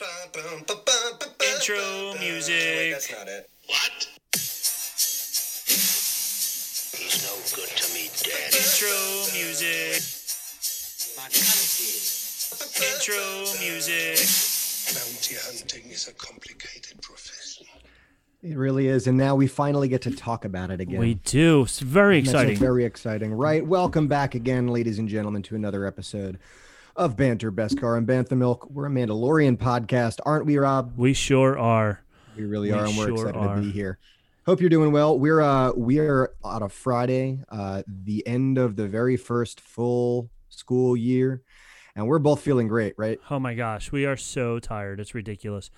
Intro music. That's not it. What? He's no good to me, Daddy. Intro music. Intro music. Bounty hunting is a complicated profession. It really is, and now we finally get to talk about it again. We do. It's very exciting. very exciting, right? Welcome back again, ladies and gentlemen, to another episode of Banter Beskar, and Bantha Milk. We're a Mandalorian podcast, aren't we, Rob? We sure are. We really We are, and we're sure excited are. to be here. Hope you're doing well. We're uh we are on a Friday, uh the end of the very first full school year, and we're both feeling great, right? Oh my gosh, we are so tired. It's ridiculous.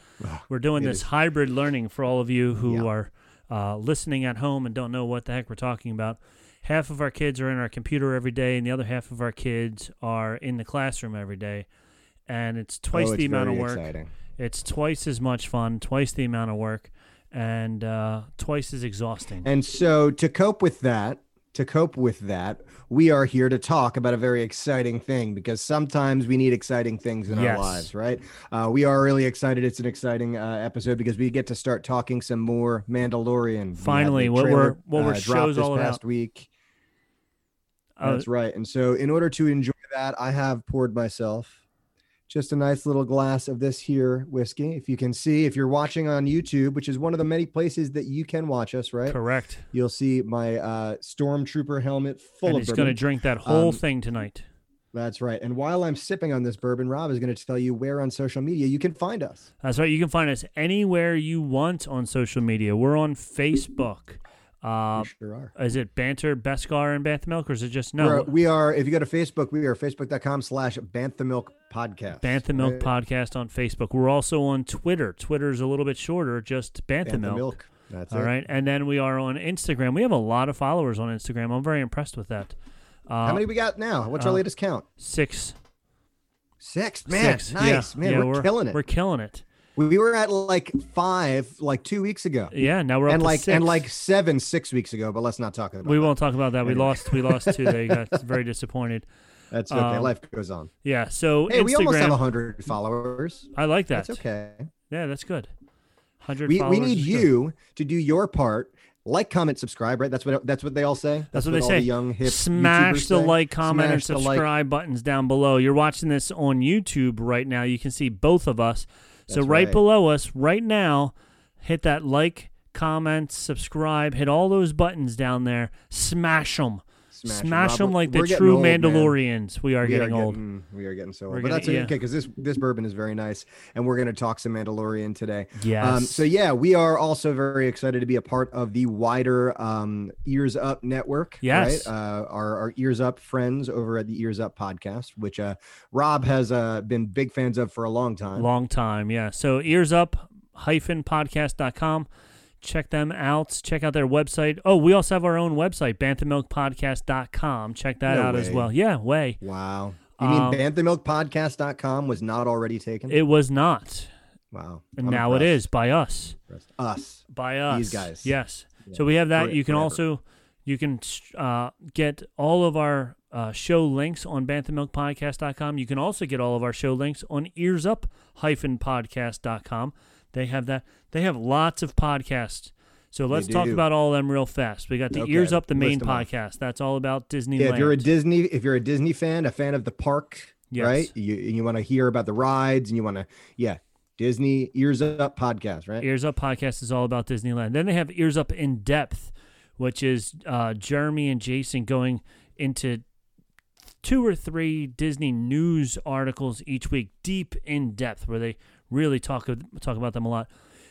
We're doing it this is. hybrid learning for all of you who Yeah. are uh, listening at home and don't know what the heck we're talking about. Half of our kids are in our computer every day, and the other half of our kids are in the classroom every day. And it's twice Oh, the amount of work. exciting. It's twice as much fun, twice the amount of work, and uh, twice as exhausting. And so to cope with that, to cope with that, we are here to talk about a very exciting thing because sometimes we need exciting things in Yes. our lives, right? Uh, we are really excited. It's an exciting uh, episode because we get to start talking some more Mandalorian. Finally, what were- what were uh, shows all past about? week? Uh, That's right. And so, in order to enjoy that, I have poured myself just a nice little glass of this here whiskey. If you can see, if you're watching on YouTube, which is one of the many places that you can watch us, right? correct. You'll see my uh, stormtrooper helmet full and of he's going to drink that whole Um, thing tonight. That's right. And while I'm sipping on this bourbon, Rob is going to tell you where on social media you can find us. That's right. You can find us anywhere you want on social media. We're on Facebook. Uh, sure are. is it Banter, Beskar, and Bantha Milk, or is it just no? We're, we are. If you go to Facebook, we are facebook.com slash Bantha Milk Podcast. Bantha Milk right? Podcast on Facebook. We're also on Twitter. Twitter is a little bit shorter, just Bantha, Bantha Milk. Milk. That's All it. right. And then we are on Instagram. We have a lot of followers on Instagram. I'm very impressed with that. Uh, How many we got now? What's our uh, latest count? Six. Six. Man, Six. nice. Yeah. Man, Yeah, we're, killing it. We're killing it. We were at like five like two weeks ago. Yeah. Now we're up and to like and like seven six weeks ago, but let's not talk about that. we that. won't talk about that. We Anyway. lost. We lost two. They got very disappointed. That's okay. um, Life goes on. Yeah. So Hey, we almost have Instagram- hundred followers. I like that. That's okay. Yeah, that's good. Hundred. We, we need you to do your part. Like, comment, subscribe. Right? That's what that's what they all say. That's, what, they all say. The young hip Smash YouTubers the say. like, comment, and Smash like. subscribe buttons down below. You're watching this on YouTube right now. You can see both of us. So right, right. below us, right now, hit that like, comment, subscribe. Hit all those buttons down there. Smash them. Smash. Smash them like the getting true old, man. Mandalorians. We are we getting are old. getting, we are getting so We're old. But gonna- that's okay because this this bourbon is very nice, and we're going to talk some Mandalorian today. Yes. Um, so yeah, we are also very excited to be a part of the wider um, Ears Up network. Yes. Right? Uh, our, our Ears Up friends over at the Ears Up podcast, which uh, Rob has uh, been big fans of for a long time. Long time, yeah. So ears up hyphen podcast.com. Check them out. Check out their website. Oh, we also have our own website, banthamilkpodcast.com. Check that No out as well. Yeah, way. Wow. You mean Um, banthamilkpodcast.com was not already taken? It was not. wow. And I'm now it impressed. is by us. Impressed. Us. By us. These guys. Yes. Yeah. So we have that. For- you can forever. also you can uh, get all of our uh, show links on banthamilkpodcast.com. You can also get all of our show links on earsup-podcast.com. They have that. They have lots of podcasts. So let's talk about all of them real fast. We got the Okay, Ears Up, the main list 'em off. podcast. That's all about Disneyland. Yeah, if you're a Disney, if you're a Disney fan, a fan of the park, Yes. right? You you want to hear about the rides and you want to, yeah, Disney Ears Up podcast, right? Ears Up podcast is all about Disneyland. Then they have Ears Up in Depth, which is uh, Jeremy and Jason going into two or three Disney news articles each week, deep in depth, where they really talk talk about them a lot.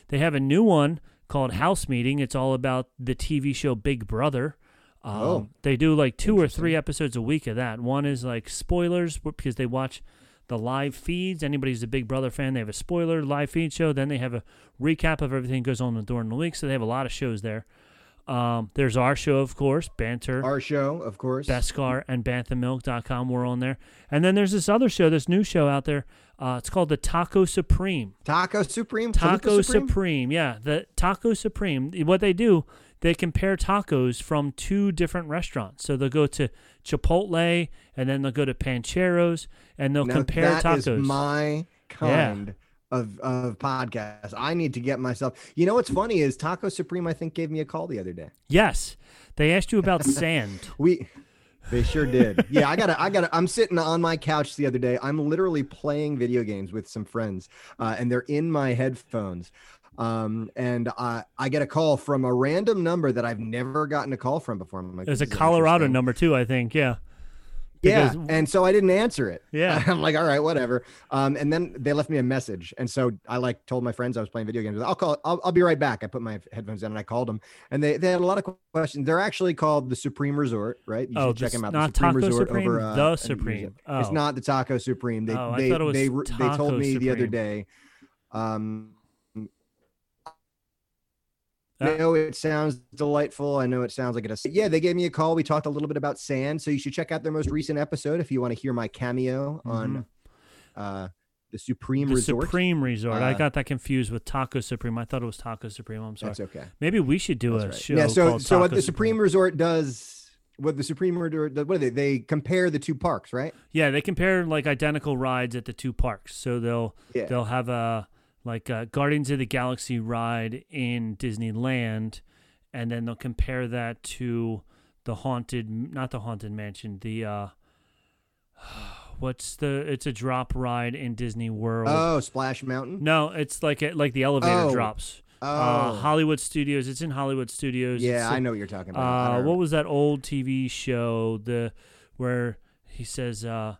They have a new one called House Meeting. It's all about the TV show Big Brother. Um, Oh. they do like two or three episodes a week of that. One is like spoilers because they watch the live feeds. Anybody who's a Big Brother fan, they have a spoiler live feed show. Then they have a recap of everything that goes on during the week. So they have a lot of shows there. Um, there's our show, of course, Banter. Our show, of course. Beskar and banthamilk.com. We're on there. And then there's this other show, this new show out there. Uh, it's called the Taco Supreme. Taco Supreme. Taco Toluca Supreme. Yeah, the Taco Supreme. What they do, they compare tacos from two different restaurants. So they'll go to Chipotle and then they'll go to Pancheros and they'll Now, compare that is tacos. my kind of of podcasts. I need to get myself. You know what's funny is Taco Supreme. I think gave me a call the other day. Yes, they asked you about sand. We they sure did. Yeah, I gotta, I gotta. I'm sitting on my couch the other day. I'm literally playing video games with some friends, uh, and they're in my headphones. Um, and I, I get a call from a random number that I've never gotten a call from before. I'm like, There's a Colorado number too, I think. Yeah. Yeah, because- and so I didn't answer it. Yeah. I'm like, all right, whatever. Um, and then they left me a message, and so I like told my friends I was playing video games. I'll call. I'll, I'll be right back. I put my headphones in and I called them, and they, they had a lot of questions. They're actually called the Supreme Resort, right? You Oh, should check them out. not the Supreme Taco Resort Supreme, over uh, The Supreme. Oh. It's not the Taco Supreme. They Oh, they thought it was they they told me the other day. Um, I know it sounds delightful. I know it sounds like it. Yeah, they gave me a call. We talked a little bit about sand, so you should check out their most recent episode if you want to hear my cameo on uh, the Supreme Mm-hmm. The Resort. Supreme Resort. I Uh, got that confused with Taco Supreme. I thought it was Taco Supreme. I'm sorry. That's okay. Maybe we should do That's a right. show. Yeah. So so what Taco the Supreme Resort does, what the Supreme Resort, what are they? They compare the two parks, right? Yeah, they compare like identical rides at the two parks. So they'll Yeah. they'll have a like a Guardians of the Galaxy ride in Disneyland, and then they'll compare that to the haunted, not the haunted mansion, the uh, what's the? It's a drop ride in Disney World. Oh, Splash Mountain. no, it's like a, like the elevator Oh. drops. Oh, Uh, Hollywood Studios. It's in Hollywood Studios. yeah, I know what you're talking about. Uh, what was that old TV show? The where he says uh,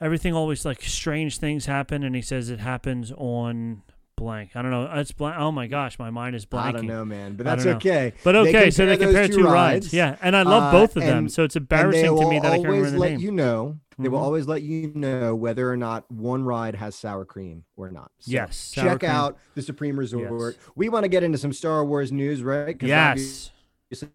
everything always like strange things happen, and he says it happens on blank. I don't know. It's blank. Oh my gosh, my mind is blanking. I don't know, man, but that's okay. But okay, so they compare two two rides. rides, Yeah, and I love uh, both of them, so it's embarrassing to me that I can't remember the let name. you know. They will Mhm. always let you know whether or not one ride has sour cream or not. So Yes, check cream. out the Supreme Resort. Yes. We want to get into some Star Wars news, right? Yes. obviously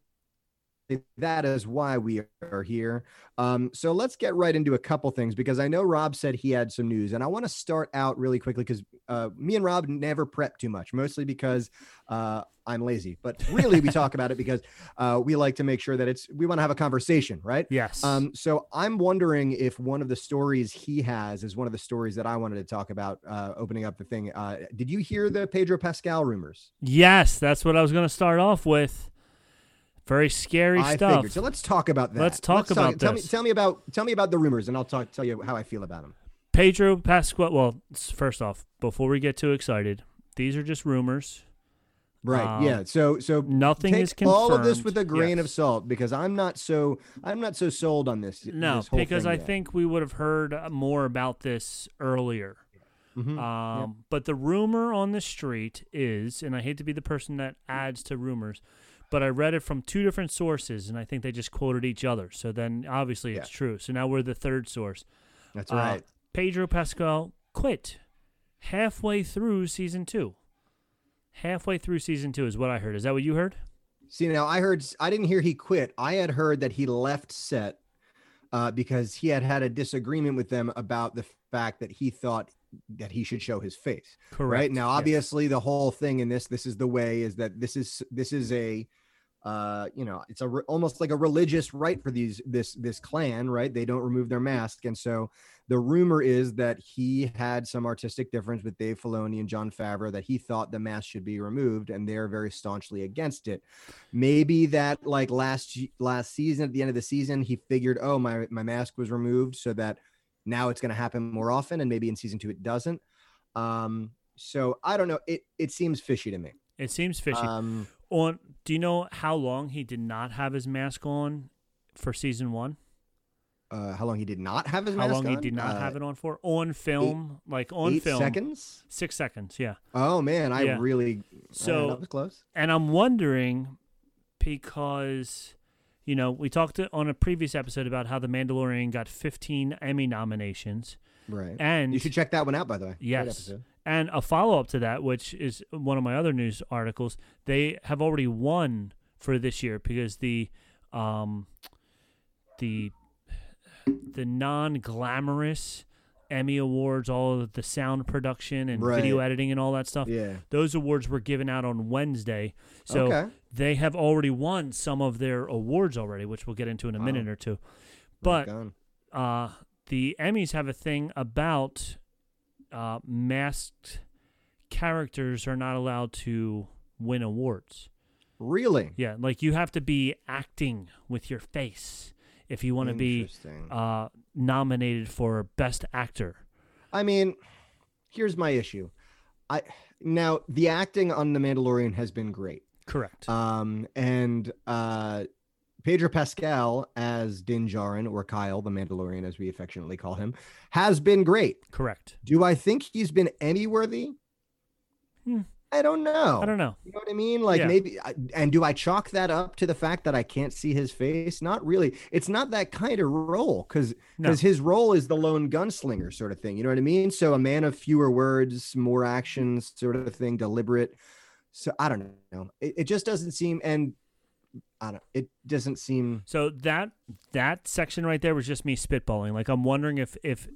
that is why we are here. Um, so let's get right into a couple things because I know Rob said he had some news, and I want to start out really quickly because uh, me and Rob never prep too much, mostly because uh, I'm lazy. But really, we talk about it because uh, we like to make sure that it's we want to have a conversation, right? Yes. Um, so I'm wondering if one of the stories he has is one of the stories that I wanted to talk about. Uh, opening up the thing, uh, did you hear the Pedro Pascal rumors? yes, that's what I was going to start off with. Very scary I stuff. figured. So let's talk about that. Let's talk about tell this. Me, tell me about tell me about the rumors, and I'll talk tell you how I feel about them. Pedro Pascal. Well, first off, before we get too excited, these are just rumors. Right. Um, yeah. So so Nothing take is confirmed. all of this with a grain of salt because I'm not so I'm not so sold on this. No, this whole because I yet. think we would have heard uh, more about this earlier. Mhm. Um, But the rumor on the street is, and I hate to be the person that adds to rumors, but I read it from two different sources, and I think they just quoted each other. So then obviously it's Yeah. true. So now we're the third source. that's Uh, right. Pedro Pascal quit halfway through season two. Halfway through season two is what I heard. Is that what you heard? See now, I heard I didn't hear he quit. I had heard that he left set uh, because he had had a disagreement with them about the fact that he thought that he should show his face. Correct. Right now, Yes. obviously, the whole thing in this this is the way is that this is this is a uh you know it's a re- almost like a religious right for these this this clan right? They don't remove their mask. And so the rumor is that he had some artistic difference with Dave Filoni and Jon Favreau that he thought the mask should be removed and they're very staunchly against it. Maybe that like last last season at the end of the season he figured oh my my mask was removed so that now it's going to happen more often and maybe in season 2 it doesn't. Um so i don't know. It it seems fishy to me. It seems fishy. um on do you know how long he did not have his mask on for season one? uh how long he did not have his mask on. How long he did not Uh, have it on for? On film, like on eight film. seconds Six seconds, yeah. oh man i Yeah. really So- close And I'm wondering because you know, we talked on a previous episode about how The Mandalorian got 15 Emmy nominations. right And you should check that one out by the way Yes. And a follow up to that, which is one of my other news articles, they have already won for this year because the um the the non glamorous Emmy awards, all of the sound production and video editing and all that stuff. yeah Those awards were given out on Wednesday. So okay they have already won some of their awards already, which we'll get into in a Wow. minute or two. But uh, the Emmys have a thing about uh, masked characters are not allowed to win awards. Really? Yeah, like you have to be acting with your face if you want to be uh, nominated for best actor. I mean, here's my issue. I now the acting on The Mandalorian has been great. Correct. Um, and uh, Pedro Pascal as Din Djarin or Kyle, the Mandalorian, as we affectionately call him, has been great. Correct. Do I think he's been Emmy worthy? Hmm. I don't know. I don't know. You know what I mean? Like Yeah. maybe, and do I chalk that up to the fact that I can't see his face? Not really. It's not that kind of role because No. because his role is the lone gunslinger sort of thing. You know what I mean? So a man of fewer words, more actions, sort of thing, deliberate. So I don't know. It, it just doesn't seem, and I don't. It doesn't seem. So that that section right there was just me spitballing. Like I'm wondering if if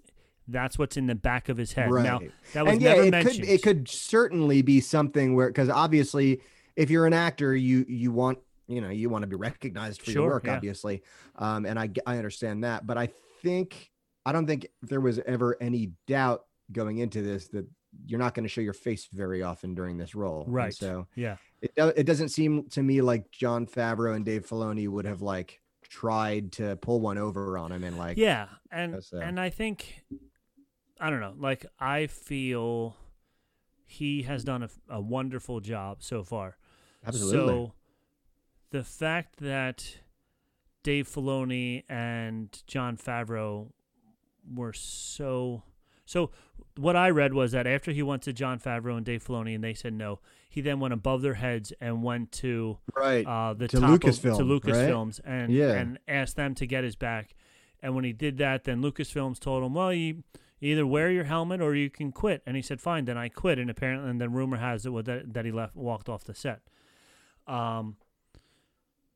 that's what's in the back of his head. Now Right. that was and yeah, never it mentioned. could it could certainly be something where because obviously, if you're an actor, you you want you know you want to be recognized for Sure, your work, yeah. obviously. Um, and I understand that, but I think I don't think there was ever any doubt going into this that you're not going to show your face very often during this role. And Right. so yeah. It it doesn't seem to me like Jon Favreau and Dave Filoni would have like tried to pull one over on him and like Yeah, and That's, uh, and I think I don't know. Like I feel he has done a, a wonderful job so far. absolutely So the fact that Dave Filoni and Jon Favreau were so so what I read was that after he went to Jon Favreau and Dave Filoni and they said no, he then went above their heads and went to right uh, the To top of- Lucasfilm, to right? Lucasfilms and Yeah. and asked them to get his back. And when he did that, then Lucasfilms told him, "Well, you either wear your helmet or you can quit." And he said, "Fine." Then I quit. And apparently, and then rumor has it that that he left, walked off the set. Um.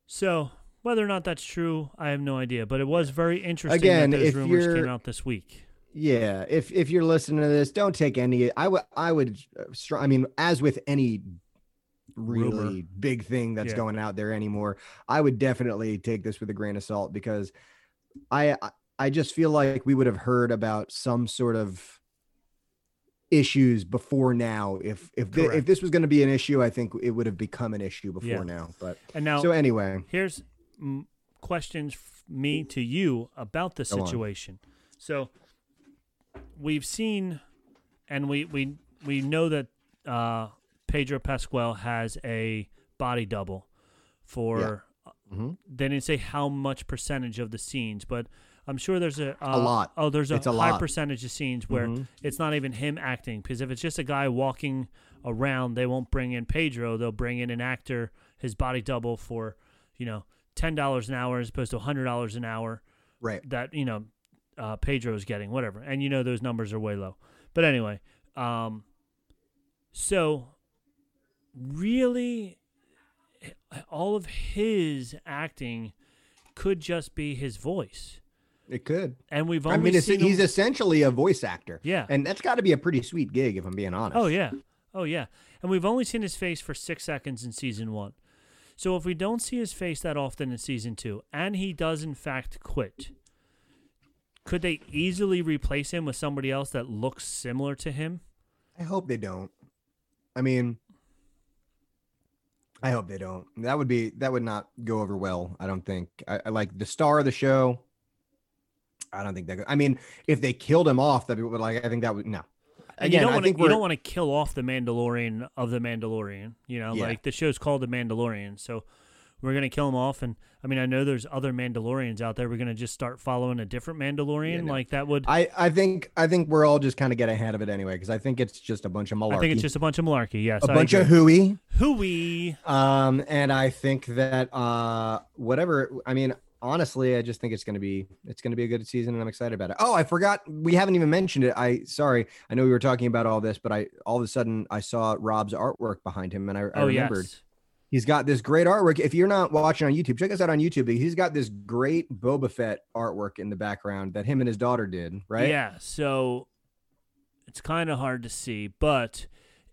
So whether or not that's true, I have no idea. But it was very interesting Again, that those rumors came out this week. Yeah, if if you're listening to this, don't take any. I would I would. uh, I mean, as with any really Rumor. big thing that's Yeah. going out there anymore, I would definitely take this with a grain of salt because I I- just feel like we would have heard about some sort of issues before now. If if if this was going to be an issue, I think it would have become an issue before Yeah. now. But And now so anyway, Here's questions f- me to you about the Go on. situation. So we've seen, and we we we know that uh, Pedro Pascal has a body double for. Mhm. They didn't say how much percentage of the scenes, but I'm sure there's a A lot. Oh, there's a, a high lot. percentage of scenes where Mhm. it's not even him acting. Because if it's just a guy walking around, they won't bring in Pedro. They'll bring in an actor, his body double for, you know, ten dollars an hour as opposed to hundred dollars an hour right. that you know uh, Pedro is getting, whatever. And you know those numbers are way low. But anyway, um, so really, all of his acting could just be his voice, It could. and we've only I mean, he's him- essentially a voice actor. yeah. And that's got to be a pretty sweet gig, if I'm being honest. Oh yeah, oh yeah, and we've only seen his face for six seconds in season one. So if we don't see his face that often in season two, and he does in fact quit, could they easily replace him with somebody else that looks similar to him? I hope they don't. I mean, I hope they don't. That would be that would not go over well. I don't think. I, I like the star of the show. I don't think that. I mean, if they killed him off, that would like. I think that would no. And you don't want think to you don't want to kill off the Mandalorian of the Mandalorian. You know, Yeah. like the show's called the Mandalorian, so we're gonna kill him off. And I mean, I know there's other Mandalorians out there. We're gonna just start following a different Mandalorian, no. like that would. I I think I think we're all just kind of get ahead of it anyway because I think it's just a bunch of malarkey. I think it's just a bunch of malarkey. Yes, a bunch of hooey. hooey. Um, and I think that uh, whatever. I mean, honestly, I just think it's gonna be it's gonna be a good season, and I'm excited about it. Oh, I forgot we haven't even mentioned it. I sorry, I know we were talking about all this, but I all of a sudden I saw Rob's artwork behind him, and I, I oh remembered yes. He's got this great artwork. If you're not watching on YouTube, check us out on YouTube. He's got this great Boba Fett artwork in the background that him and his daughter did, right? Yeah, so it's kind of hard to see, but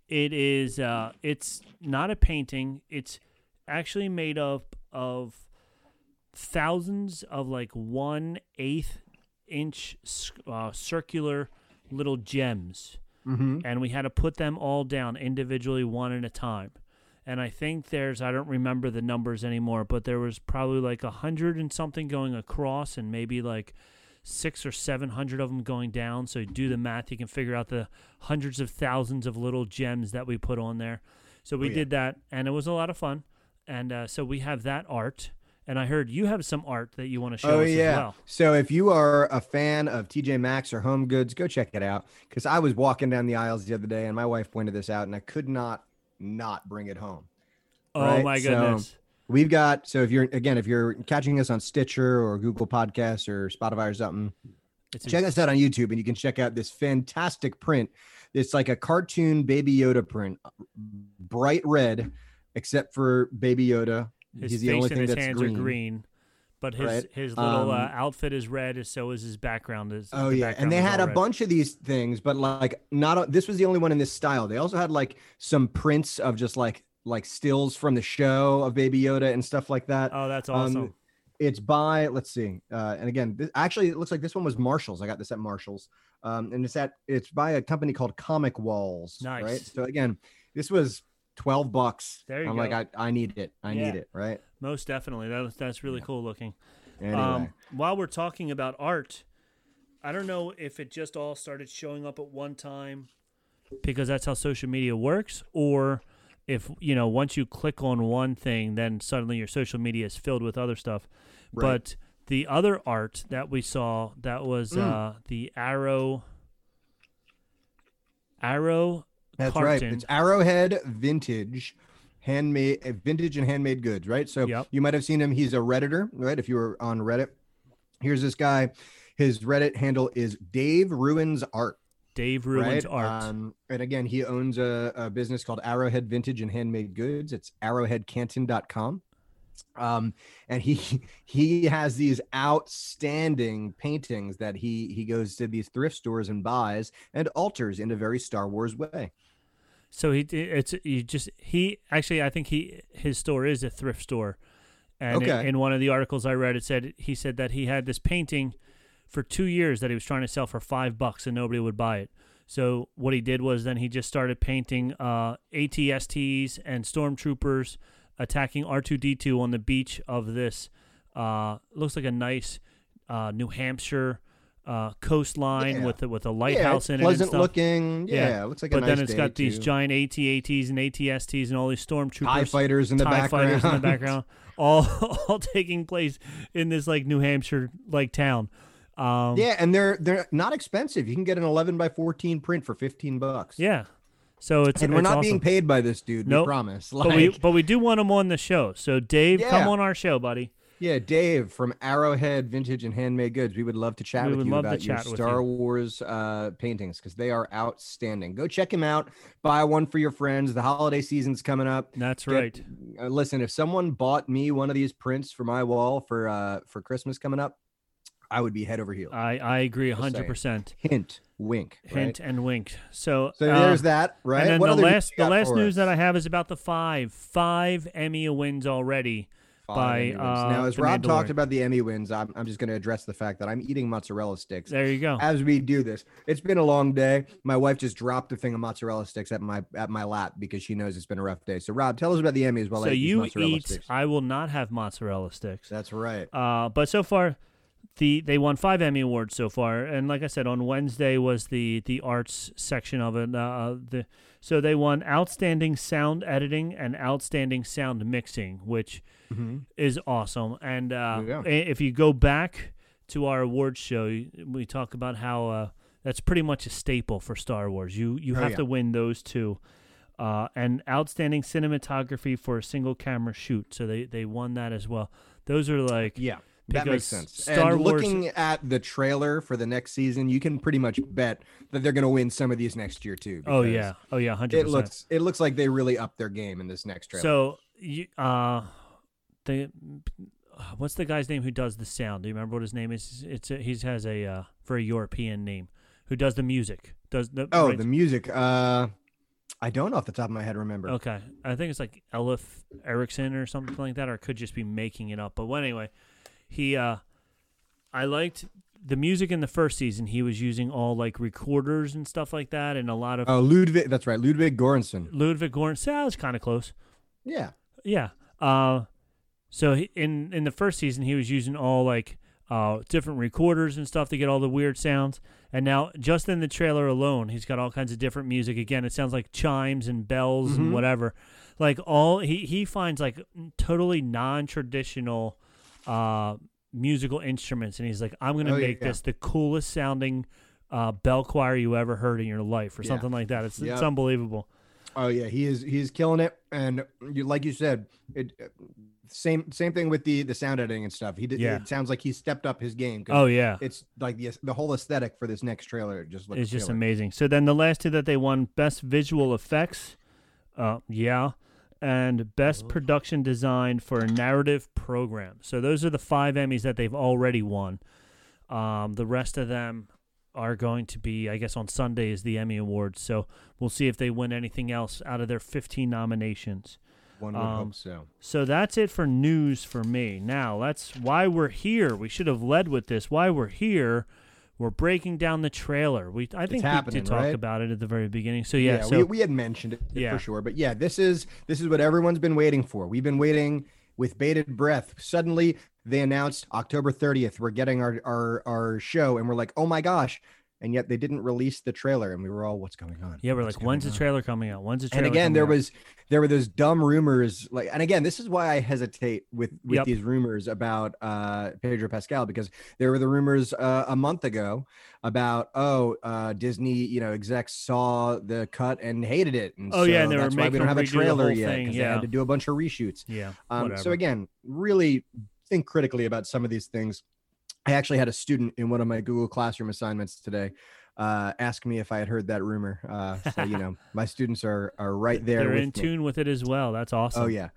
it is. Uh, it's not a painting. It's actually made up of thousands of like one eighth inch uh, circular little gems Mm-hmm. and we had to put them all down individually, one at a time. And I think there's I don't remember the numbers anymore, but there was probably like a hundred and something going across, and maybe like six or seven hundred of them going down. So do the math, you can figure out the hundreds of thousands of little gems that we put on there. So we Oh, yeah. did that, and it was a lot of fun. And uh, so we have that art, and I heard you have some art that you want to show Oh us yeah. as well. So if you are a fan of TJ Maxx or Home Goods, go check it out. Because I was walking down the aisles the other day, and my wife pointed this out, and I could not not bring it home. Oh Right, my so- goodness! We've got so if you're again if you're catching us on Stitcher or Google Podcasts or Spotify or something, It's check us out on YouTube, and you can check out this fantastic print. It's like a cartoon Baby Yoda print, bright red, except for Baby Yoda. his He's face the only and thing his that's hands green. are green, but his Right. his little uh, Um, outfit is red, and so is his background. Is Oh yeah, and they had a red. bunch of these things, but like not this was the only one in this style. They also had like some prints of just like like stills from the show of Baby Yoda and stuff like that. Oh, that's Um, awesome. It's by let's see, uh, and again, this, actually it looks like this one was Marshalls. I got this at Marshalls, um, and it's at it's by a company called Comic Walls. Right. Nice. So again, this was twelve bucks. There you I'm go. like, I, I need it. I Yeah. need it. Right. Most definitely. That, that's really cool looking. Anyway. Um, while we're talking about art, I don't know if it just all started showing up at one time because that's how social media works, or if you know once you click on one thing, then suddenly your social media is filled with other stuff. Right. But the other art that we saw that was Mm. uh, the arrow arrow That's right. It's Arrowhead Vintage, handmade, uh, vintage and handmade goods. Right. So Yep. you might have seen him. He's a redditor, right? If you were on Reddit, here's this guy. His Reddit handle is Dave Ruins Art. Dave Ruins right? art. Um, and again, he owns a, a business called Arrowhead Vintage and Handmade Goods. It's arrowheadcanton.com. Um, and he he has these outstanding paintings that he he goes to these thrift stores and buys and alters in a very Star Wars way. So he it's you just he actually I think he his store is a thrift store, and in- Okay. in, one of the articles I read it said he said that he had this painting for two years that he was trying to sell for five bucks and nobody would buy it. So what he did was then he just started painting uh, ATSTs and stormtroopers attacking R2D2 on the beach of this uh, looks like a nice uh, New Hampshire uh, coastline Yeah. with a, with a Yeah, lighthouse it's in it. and pleasant looking. Yeah. Yeah, it looks like a But nice then it's got these giant AT-ATs and ATSTs and all these TIE stormtroopers, fighters in the TIE background. fighters in the background, all all taking place in this like New Hampshire like town. Um, yeah, and they're they're not expensive. You can get an 11 by 14 print for 15 bucks. yeah. So it's and we're it's not awesome. being paid by this dude. Nope. We promise. but we but we do want him on the show. So Dave, come on our show, buddy. Yeah, Dave from Arrowhead Vintage and Handmade Goods. We would love to chat We with you about your Star you. Wars uh, paintings because they are outstanding. Go check him out. Buy one for your friends. The holiday season's coming up. That's Get- right. Uh, listen, if someone bought me one of these prints for my wall for uh, for Christmas coming up, I would be head over heels. I I agree Just hundred percent. Hint, wink. right? Hint and wink. So So uh, there's that, right? And then What the last the last news us? that I have is about the five five Emmy wins already. By, uh, now, as Rob talked about the Emmy wins, I'm, I'm just going to address the fact that I'm eating mozzarella sticks There you go. as we do this. It's been a long day. My wife just dropped a thing of mozzarella sticks at my at my lap because she knows it's been a rough day. So, Rob, tell us about the Emmys while I so eat these you mozzarella eat. sticks. I will not have mozzarella sticks. That's right. Uh, but so far, the they won five Emmy awards so far, and like I said, on Wednesday was the the arts section of it. Uh, the so they won outstanding sound editing and outstanding sound mixing, which Mhm. is awesome. And uh, i- if you go back to our awards show, we talk about how uh, that's pretty much a staple for Star Wars. You you Oh, have yeah. to win those two. Uh, and outstanding cinematography for a single camera shoot. So they, they won that as well. Those are like Yeah. That makes sense. Star and Wars- looking at the trailer for the next season, you can pretty much bet that they're going to win some of these next year too. Oh yeah, oh yeah, hundred It looks it looks like they really upped their game in this next trailer. So you uh, the what's the guy's name who does the sound? Do you remember what his name is? It's a, he has a uh, very European name. Who does the music? Does the oh, the music. Uh, I don't off the top of my head remember. Okay, I think it's like Elif Erickson or something like that, or it could just be making it up. But well, anyway, he uh, I liked the music in the first season, he was using all like recorders and stuff like that, and a lot of Oh, Ludwig. That's right, Ludwig Göransson. Ludwig Göransson. That was kind of close. Yeah. Yeah. Uh, so he, in in the first season, he was using all like uh different recorders and stuff to get all the weird sounds. And now, just in the trailer alone, he's got all kinds of different music. Again, it sounds like chimes and bells and Mhm. whatever. Like all he he finds like totally non traditional uh musical instruments, and he's like, I'm gonna Oh, make yeah. this the coolest sounding uh bell choir you ever heard in your life, or Yeah. something like that. It's it's unbelievable. Oh yeah, he is. He's killing it, and you, like you said, it same same thing with the the sound editing and stuff. He did. Yeah. It sounds like he stepped up his game. Oh yeah. it's like the the whole aesthetic for this next trailer just looks It's just killer. amazing. So then the last two that they won best visual effects, uh, yeah, and best production design for a narrative program. So those are the five Emmys that they've already won. Um, the rest of them are going to be, I guess, on Sunday is the Emmy Awards. So we'll see if they win anything else out of their 15 nominations. One would um, hope so. So that's it for news for me. Now, that's why we're here. We should have led with this. Why we're here. We're breaking down the trailer. We I think we did talk right? about it at the very beginning. So yeah, Yeah, so we, we had mentioned it Yeah. for sure, but yeah, this is this is what everyone's been waiting for. We've been waiting with bated breath. Suddenly, they announced October 30th. We're getting our our our show, and we're like, oh my gosh! And yet they didn't release the trailer, and we were all, what's going on? yeah, we're What's like, when's the going on?" trailer coming out? When's the trailer? and again there out? was there were those dumb rumors like and again this is why i hesitate with with Yep. these rumors about uh pedro pascal because there were the rumors uh, a month ago about oh uh disney you know execs saw the cut and hated it and Oh, yeah, and so they were that's why we don't have a them redo the trailer yet because they had to do a bunch of reshoots yeah. um, so again really think critically about some of these things i actually had a student in one of my google classroom assignments today uh, ask me if I had heard that rumor. Uh, so you know, my students are are right there. They're in me. tune with it as well. That's awesome. Oh yeah.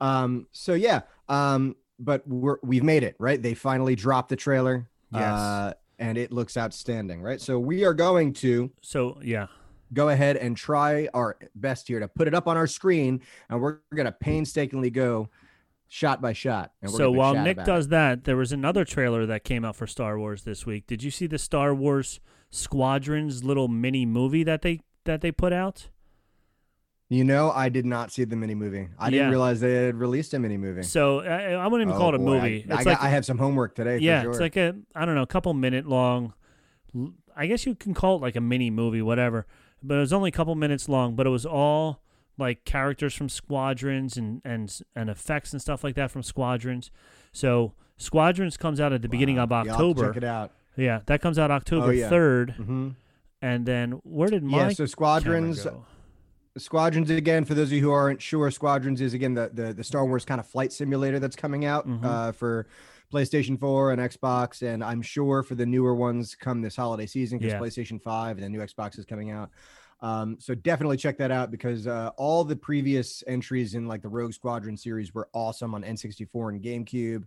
Um, so yeah. Um, but we're we've made it, right? They finally dropped the trailer. Yes. Uh, and it looks outstanding, right? So we are going to So yeah, go ahead and try our best here to put it up on our screen, and we're gonna painstakingly go shot by shot. And we're so while Nick about does that, there was another trailer that came out for Star Wars this week. Did you see the Star Wars Squadrons little mini movie that they that they put out? you know, I did not see the mini movie. I didn't realize they had released a mini movie. So I, I wouldn't even Oh, call it a boy, I- movie. I, it's got, like I have some homework today. yeah, for sure. it's like a I don't know, a couple minute long. I guess you can call it like a mini movie, whatever. But it was only a couple minutes long. But it was all like characters from Squadrons and and and effects and stuff like that from Squadrons. So Squadrons comes out at the beginning Wow. of Yeah, I'll October. check it out. Yeah, that comes out October yeah. third. hmm And then where did my Yeah, so Squadrons. Squadrons again. For those of you who aren't sure, Squadrons is again the the, the Star Wars kind of flight simulator that's coming out Mhm. uh, for PlayStation 4 and Xbox, and I'm sure for the newer ones come this holiday season because Yeah. PlayStation 5 and the new Xbox is coming out. Um, so definitely check that out because uh, all the previous entries in like the Rogue Squadron series were awesome on N64 and GameCube.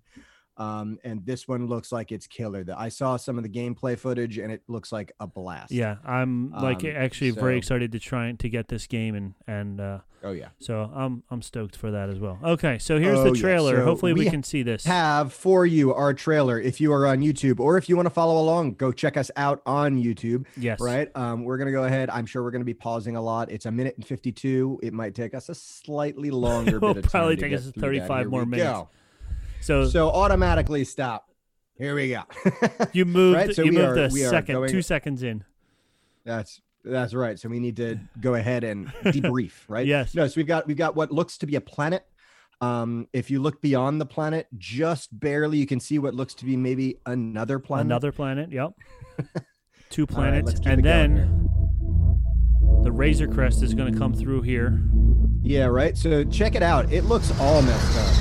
Um, and this one looks like it's killer. The- I saw some of the gameplay footage and it looks like a blast. Yeah, I'm like Um, actually very excited to try and to get this game and and uh, Oh yeah. so I'm I'm stoked for that as well. Okay, so here's Oh, the yeah. trailer. So Hopefully we, we can see this. have for you our trailer if you are on YouTube or if you want to follow along go check us out on YouTube yes. right um we're going to go ahead I'm sure we're going to be pausing a lot it's a minute and 52 it might take us a slightly longer It will bit of probably take us 35 more minutes. go. So, so automatically stop here we go you moved right, so you moved are- are second, going- two seconds in. that's that's right so we need to go ahead and debrief right Yes. no so we've got we've got what looks to be a planet um if you look beyond the planet just barely you can see what looks to be maybe another planet Another planet. Yep. Two planets, let's and then the Razor Crest is going to come through here. Yeah, right. So check it out. It looks all messed up.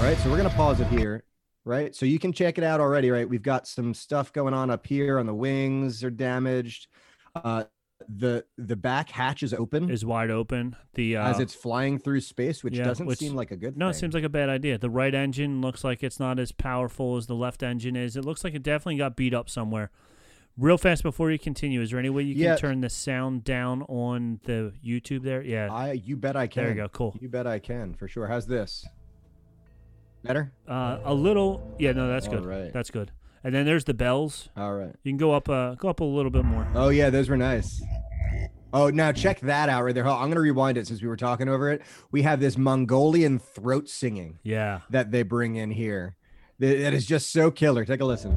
All right. So we're going to pause it here. Right. So you can check it out already. Right. We've got some stuff going on up here on the wings are damaged. Uh, the the back hatch is open Is wide open. The uh, as it's flying through space, which yeah, doesn't which- seem like a good thing. No, it seems like a bad idea. The right engine looks like it's not as powerful as the left engine is. It looks like it definitely got beat up somewhere. Real fast before you continue, is there any way you can Yeah. turn the sound down on the YouTube there? Yeah. I you bet I can. there you go. Cool. You bet I can for sure. How's this? Better? Uh, a little. Yeah, no, that's All good. right. That's good. And then there's the bells. All right. You can go up uh go up a little bit more. Oh yeah, those were nice. Oh, now check that out right there. I'm gonna rewind it since we were talking over it. We have this Mongolian throat singing Yeah. that they bring in here. That is just so killer. Take a listen.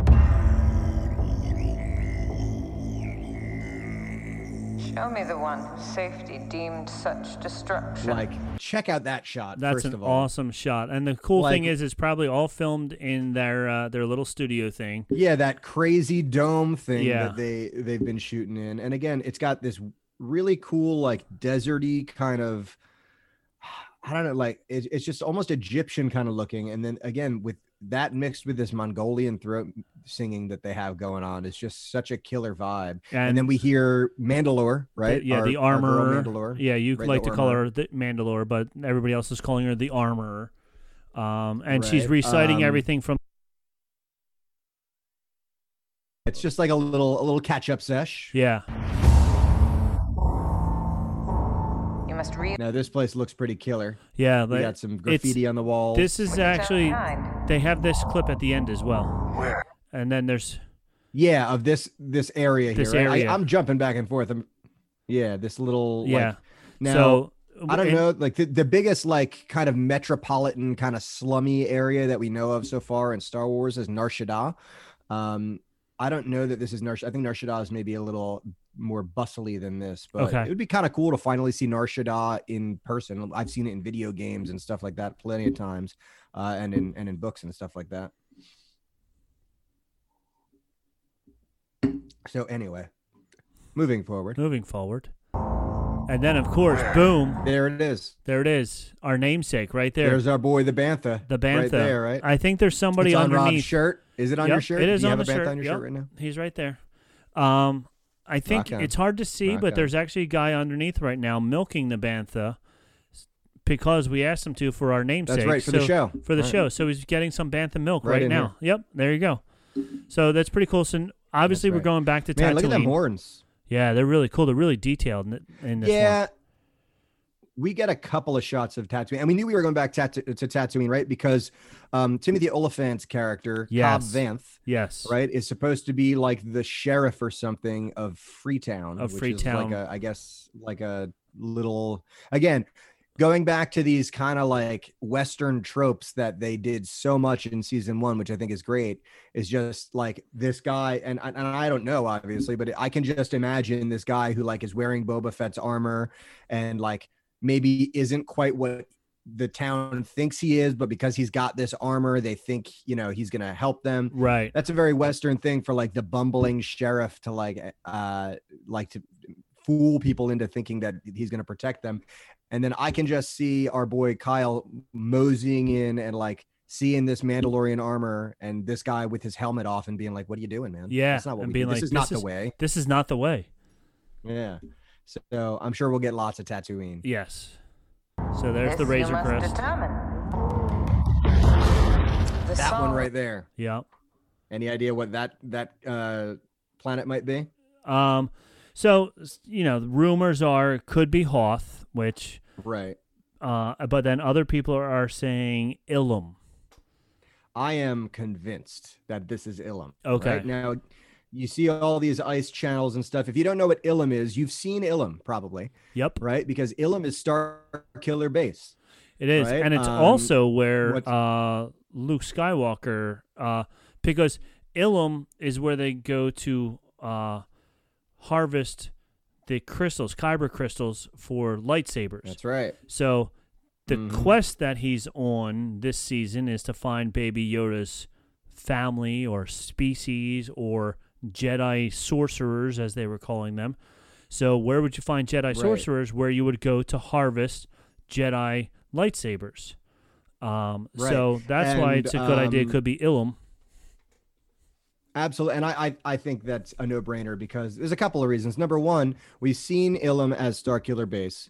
Show me the one whose safety deemed such destruction. Like, check out that shot. That's first an of all. awesome shot. And the cool thing is it's probably all filmed in their uh, their little studio thing. Yeah, that crazy dome thing Yeah. that they they've been shooting in, and again, it's got this really cool, like deserty kind of. I don't know, like it, it's just almost Egyptian kind of looking, and then again with that mixed with this Mongolian throat singing that they have going on, is just such a killer vibe. And, then we hear Mandalore, right? yeah, Our- the armor. Mandalore. Yeah, you right, like the to call her the Mandalore, but everybody else is calling her the armor. Um, and she's reciting um, everything from It's just like a little a little catch up sesh. yeah, must read Now this place looks pretty killer. yeah. We got some graffiti on the wall. This is actually they have this clip at the end as well, Where? and then there's Yeah, of this this area here. This right? area. I, am jumping back and forth. I'm, yeah, this little yeah. Like, now so I don't and- know, like the, the biggest like kind of metropolitan kind of slummy area that we know of so far in Star Wars is Nar Shaddaa. Um, I don't know that this is Nar. I think Nar Shaddaa is maybe a little more bustly than this, but Okay. it would be kind of cool to finally see Nar Shaddaa in person. I've seen it in video games and stuff like that plenty of times, uh, and in and in books and stuff like that. So anyway, moving forward, moving forward, and then of course, boom, there it is. there it is, our namesake right there, There's our boy, the Bantha. the bantha. right there, right? I think there's somebody it's on Rob's underneath. shirt. Is it on your shirt? It is Do you on have the a bantha shirt. on your Yep, shirt right now? He's right there. Um, I think on. it's hard to see, but on. there's actually a guy underneath right now milking the bantha because we asked him to for our namesake. That's right, for the show. For the Right. show, so he's getting some bantha milk Right right, now. Yep, there you go. So that's pretty cool. So obviously That's we're going back to Man, Tatooine. look at them horns. Yeah, they're really cool. They're really detailed in, in this Yeah. one. We get a couple of shots of Tatooine, and we knew we were going back tat- to Tatooine, right? Because um, Timothy Olyphant's character, Cobb Yes. Vanth, Yes. right, is supposed to be like the sheriff or something of Freetown. Of which Freetown. is like a, I guess, like a little again. Going back to these kind of like Western tropes that they did so much in season one, which I think is great, is just like this guy, and, and I don't know, obviously, but I can just imagine this guy who like is wearing Boba Fett's armor and like maybe isn't quite what the town thinks he is, but because he's got this armor, they think, you know, he's gonna help them Right. that's a very western thing for like the bumbling sheriff to like uh like to fool people into thinking that he's going to protect them and then i can just see our boy kyle moseying in and like seeing this mandalorian armor and this guy with his helmet off and being like what are you doing man Yeah, that's not what and we being do. this like, is not "This the way This is not the way. yeah so i'm sure we'll get lots of Tatooine. Yes. So there's This the Razor must Crest. determine. The that one right there Yeah. any idea what that that uh planet might be Um. So you know, rumors are it could be Hoth, which, right uh, but then other people are, are saying Ilum. I am convinced that this is Ilum. Okay. Right? Now, you see all these ice channels and stuff. If you don't know what Ilum is, you've seen Ilum probably, Yep, right? Because Ilum is Star Killer Base. it is, Right, and it's um, also where uh, Luke Skywalker, uh, because Ilum is where they go to uh, harvest the crystals, kyber crystals for lightsabers. That's right. So the Mhm. quest that he's on this season is to find Baby Yoda's family or species or Jedi sorcerers, as they were calling them. So where would you find Jedi Right. sorcerers? Where you would go to harvest Jedi lightsabers. Um, So that's why it's a good idea. It um, could be Ilum. Absolutely. And I, I, I think that's a no brainer because there's a couple of reasons. Number one, we've seen Ilum as Star Killer Base,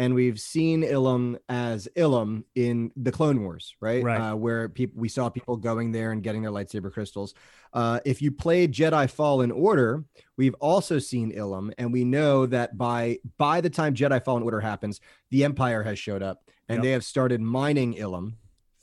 and we've seen Ilum as Ilum in the Clone Wars, right? Right. Uh, where people we saw people going there and getting their lightsaber crystals. Uh, if you played Jedi Fallen Order, we've also seen Ilum, and we know that by by the time Jedi Fallen Order happens, the Empire has showed up and Yep. they have started mining Ilum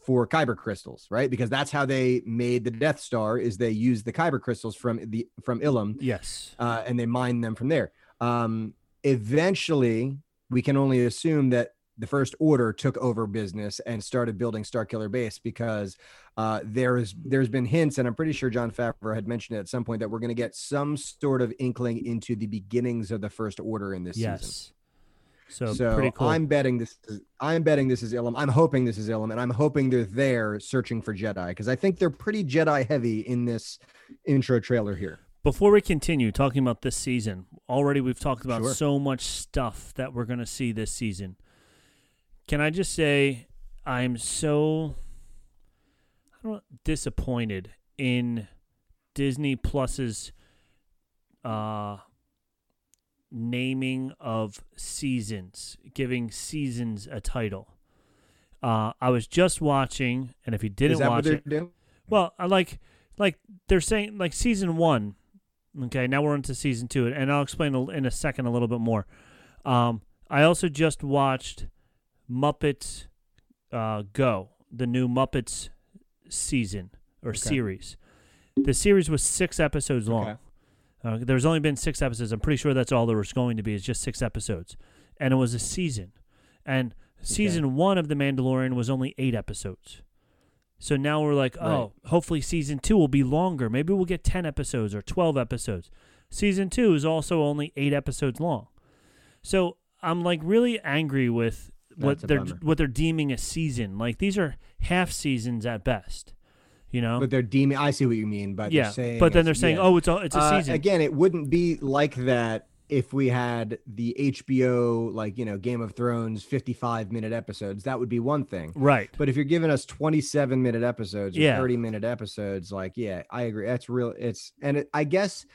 for kyber crystals, right? Because that's how they made the Death Star. Is they used the kyber crystals from the from Ilum, Yes. uh, and they mined them from there. Um, eventually, we can only assume that the First Order took over business and started building Starkiller Base because uh, there's there's been hints, and I'm pretty sure Jon Favreau had mentioned it at some point that we're going to get some sort of inkling into the beginnings of the First Order in this season. yes. So, So pretty cool. I'm betting this. Is, I'm betting this is Ilum. I'm hoping this is Ilum, and I'm hoping they're there searching for Jedi because I think they're pretty Jedi heavy in this intro trailer here. Before we continue talking about this season, already we've talked about Sure. so much stuff that we're going to see this season. Can I just say I'm so I don't disappointed in Disney Plus's uh naming of seasons, giving seasons a title. Uh, I was just watching, and if you didn't is that watch what it, doing? well, I like like they're saying like season one. Okay, now we're into season two, and I'll explain in a second a little bit more. Um, I also just watched Muppets uh, Go, the new Muppets season or Okay. series. The series was six episodes long. Okay. Uh, there's only been six episodes. I'm pretty sure that's all there was going to be. It's just six episodes, and it was a season. And season one of The Mandalorian was only eight episodes. So now we're like, oh, hopefully season two will be longer. Maybe we'll get ten episodes or twelve episodes. Season two is also only eight episodes long. So I'm like really angry with what they're bummer. what they're deeming a season. Like these are half seasons at best. You know? But they're deeming. I see what you mean, but yeah. saying but then they're saying, yeah. oh, it's a it's a Uh, season. Again, it wouldn't be like that if we had the HBO, like you know, Game of Thrones, fifty-five minute episodes. That would be one thing. right. But if you're giving us 27 minute episodes or Yeah. 30 minute episodes, like, yeah, I agree. That's real. It's, and it, I guess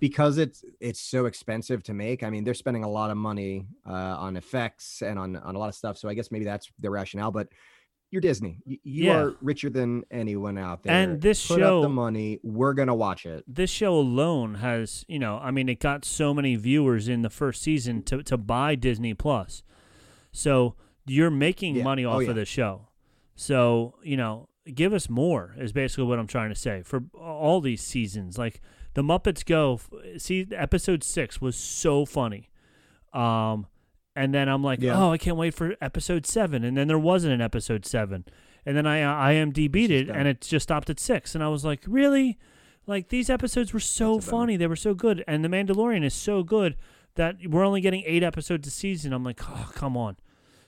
because it's, it's so expensive to make. I mean, they're spending a lot of money uh, on effects and on, on a lot of stuff. So I guess maybe that's the rationale, but you're Disney. You, you Yeah. are richer than anyone out there. And this Put show- up the money. We're going to watch it. this show alone has, you know, I mean, it got so many viewers in the first season to, to buy Disney Plus. So you're making Yeah. money Oh, off yeah. of the show. So, you know, give us more is basically what I'm trying to say for all these seasons. Like the Muppets Go, see, episode six was so funny. Um, and then I'm like, Yeah. oh, I can't wait for episode seven. And then there wasn't an episode seven. And then I uh, IMDb'd it, and it just stopped at six. And I was like, really? Like these episodes were so That's a bummer. funny. They were so good, and The Mandalorian is so good that we're only getting eight episodes a season. I'm like, oh, come on.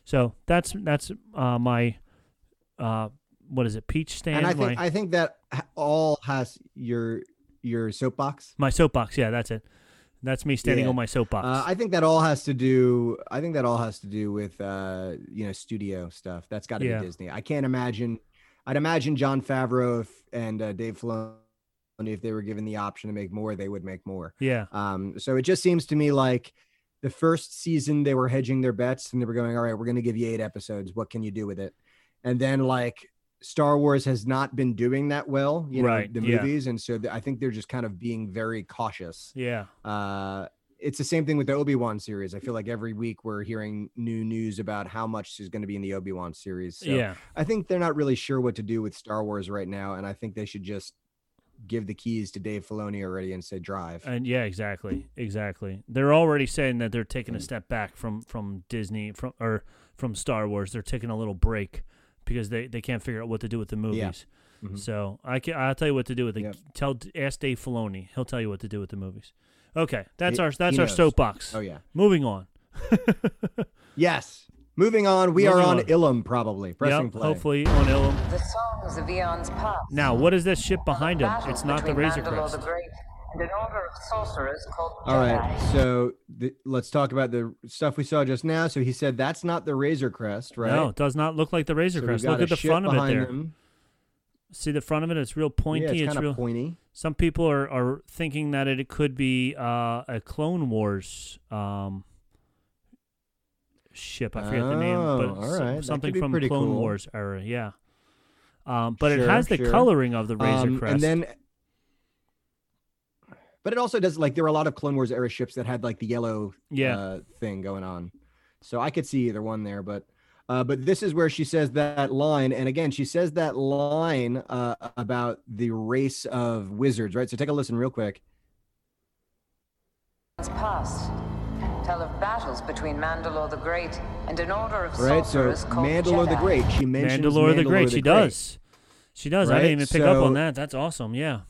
So that's that's uh, my uh, what is it? Peach stand. And I think, my, I think that all has your, your soapbox. my soapbox. Yeah, that's it. That's me standing Yeah. on my soapbox. Uh, I think that all has to do. I think that all has to do with uh, you know studio stuff. That's got to Yeah. be Disney. I can't imagine. I'd imagine Jon Favreau if, and uh, Dave Filoni, if they were given the option to make more, they would make more. yeah, Um, so it just seems to me like the first season they were hedging their bets and they were going, all right, we're going to give you eight episodes. What can you do with it? And then like Star Wars has not been doing that well, you know, Right, the yeah. movies, and so th- I think they're just kind of being very cautious. yeah, Uh, it's the same thing with the Obi Wan series. I feel like every week we're hearing new news about how much is going to be in the Obi Wan series. So yeah. I think they're not really sure what to do with Star Wars right now, and I think they should just give the keys to Dave Filoni already and say drive. And yeah, exactly, exactly. They're already saying that they're taking Mm. a step back from from Disney from or from Star Wars. They're taking a little break because they, they can't figure out what to do with the movies. Mhm. So I can I'll tell you what to do with the Yep. tell ask Dave Filoni. He'll tell you what to do with the movies. Okay, that's He- our that's our knows. soapbox. Oh yeah. Moving on. Yes. Moving on, we are on on. Ilum probably. Pressing Yep, play. hopefully on Ilum. The songs of eons past. Now, what is this ship behind him? It's not the between Razor Crest. the Great and an order of sorcerers called All right. Jedi. So the, let's talk about the stuff we saw just now. So he said that's not the Razor Crest, right? No, it does not look like the Razor So Crest. Look at the front of it there. them. See the front of it? It's real pointy. yeah, it's, it's kind real. of pointy. Some people are, are thinking that it could be uh, a Clone Wars um, ship. I forget the name, but Oh, all s- right. That something from pretty Clone cool. Wars era. Yeah, um, but it has the sure. coloring of the Razor Um, Crest. and then, but it also does like there were a lot of Clone Wars era ships that had like the yellow yeah, uh, thing going on. So I could see either one there, but Uh, but this is where she says that line, and again, she says that line uh, about the race of wizards, right? So take a listen, real quick. Past tell of battles between Mandalore the Great and an order of right. So sorcerers called Mandalore the Great. She mentions Mandalore the Great. the she Great. does. She does. I didn't even pick up on that. That's awesome. Yeah.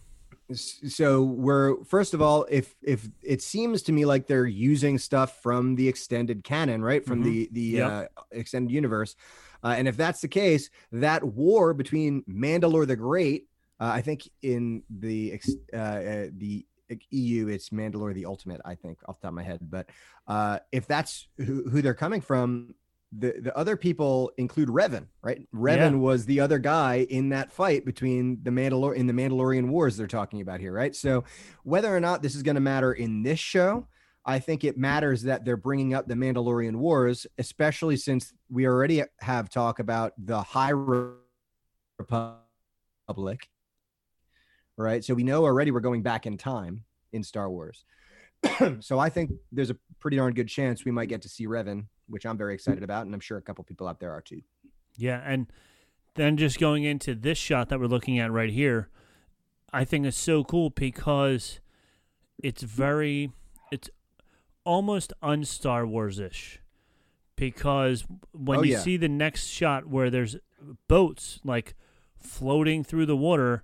So we're first of all, if if it seems to me like they're using stuff from the extended canon, right, from the the Yep. uh, extended universe, uh, and if that's the case, that war between Mandalore the Great, uh, I think in the ex- uh, uh, the EU, it's Mandalore the Ultimate, I think, off the top of my head. But uh, if that's who, who they're coming from, the the other people include Revan, right? Revan Yeah. was the other guy in that fight between the Mandalor in the Mandalorian Wars they're talking about here, right? So whether or not this is going to matter in this show, I think it matters that they're bringing up the Mandalorian Wars, especially since we already have talk about the High Republic, right? So we know already we're going back in time in Star Wars. so I think there's a pretty darn good chance we might get to see Revan, which I'm very excited about, and I'm sure a couple people out there are too. Yeah, and then just going into this shot that we're looking at right here, I think it's so cool because it's very it's almost un-Star Wars-ish. Because when Oh, you yeah. see the next shot where there's boats like floating through the water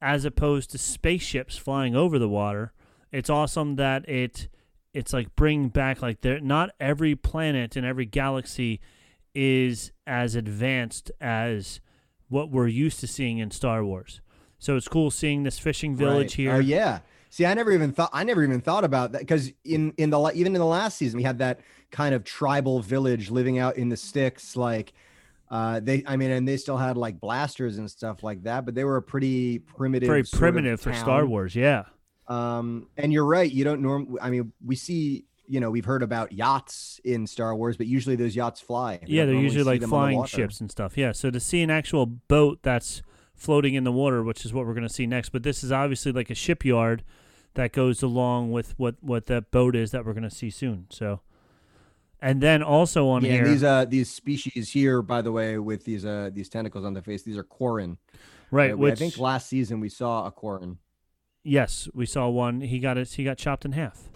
as opposed to spaceships flying over the water, it's awesome that it it's like bringing back like there not every planet and every galaxy is as advanced as what we're used to seeing in Star Wars. So it's cool seeing this fishing village Right. here. Oh yeah. See, I never even thought I never even thought about that because in in the even in the last season we had that kind of tribal village living out in the sticks, like uh they I mean, and they still had like blasters and stuff like that, but they were a pretty primitive, Very primitive for Star. Wars, yeah. Um, and you're right. You don't norm. I mean, we see. You know, we've heard about yachts in Star Wars, but usually those yachts fly. We Yeah, they're usually like flying ships and stuff. Yeah, so to see an actual boat that's floating in the water, which is what we're going to see next, but this is obviously like a shipyard that goes along with what what that boat is that we're going to see soon. So and then also on yeah, here and these uh these species here, by the way, with these uh these tentacles on the face, these are Quarren. right, Uh, which I think last season we saw a Quarren. Yes, we saw one. He got it he got chopped in half.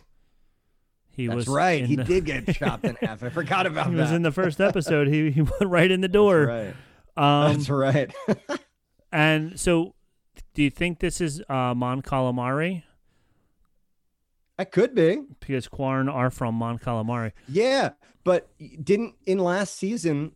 He That's was right. He the- did get chopped in half. I forgot about he that. was in the first episode. He he went right in the door. That's right. Um, That's right. and so, do you think this is uh, Mon Calamari? That could be. Because Quarren are from Mon Calamari. Yeah, but didn't in last season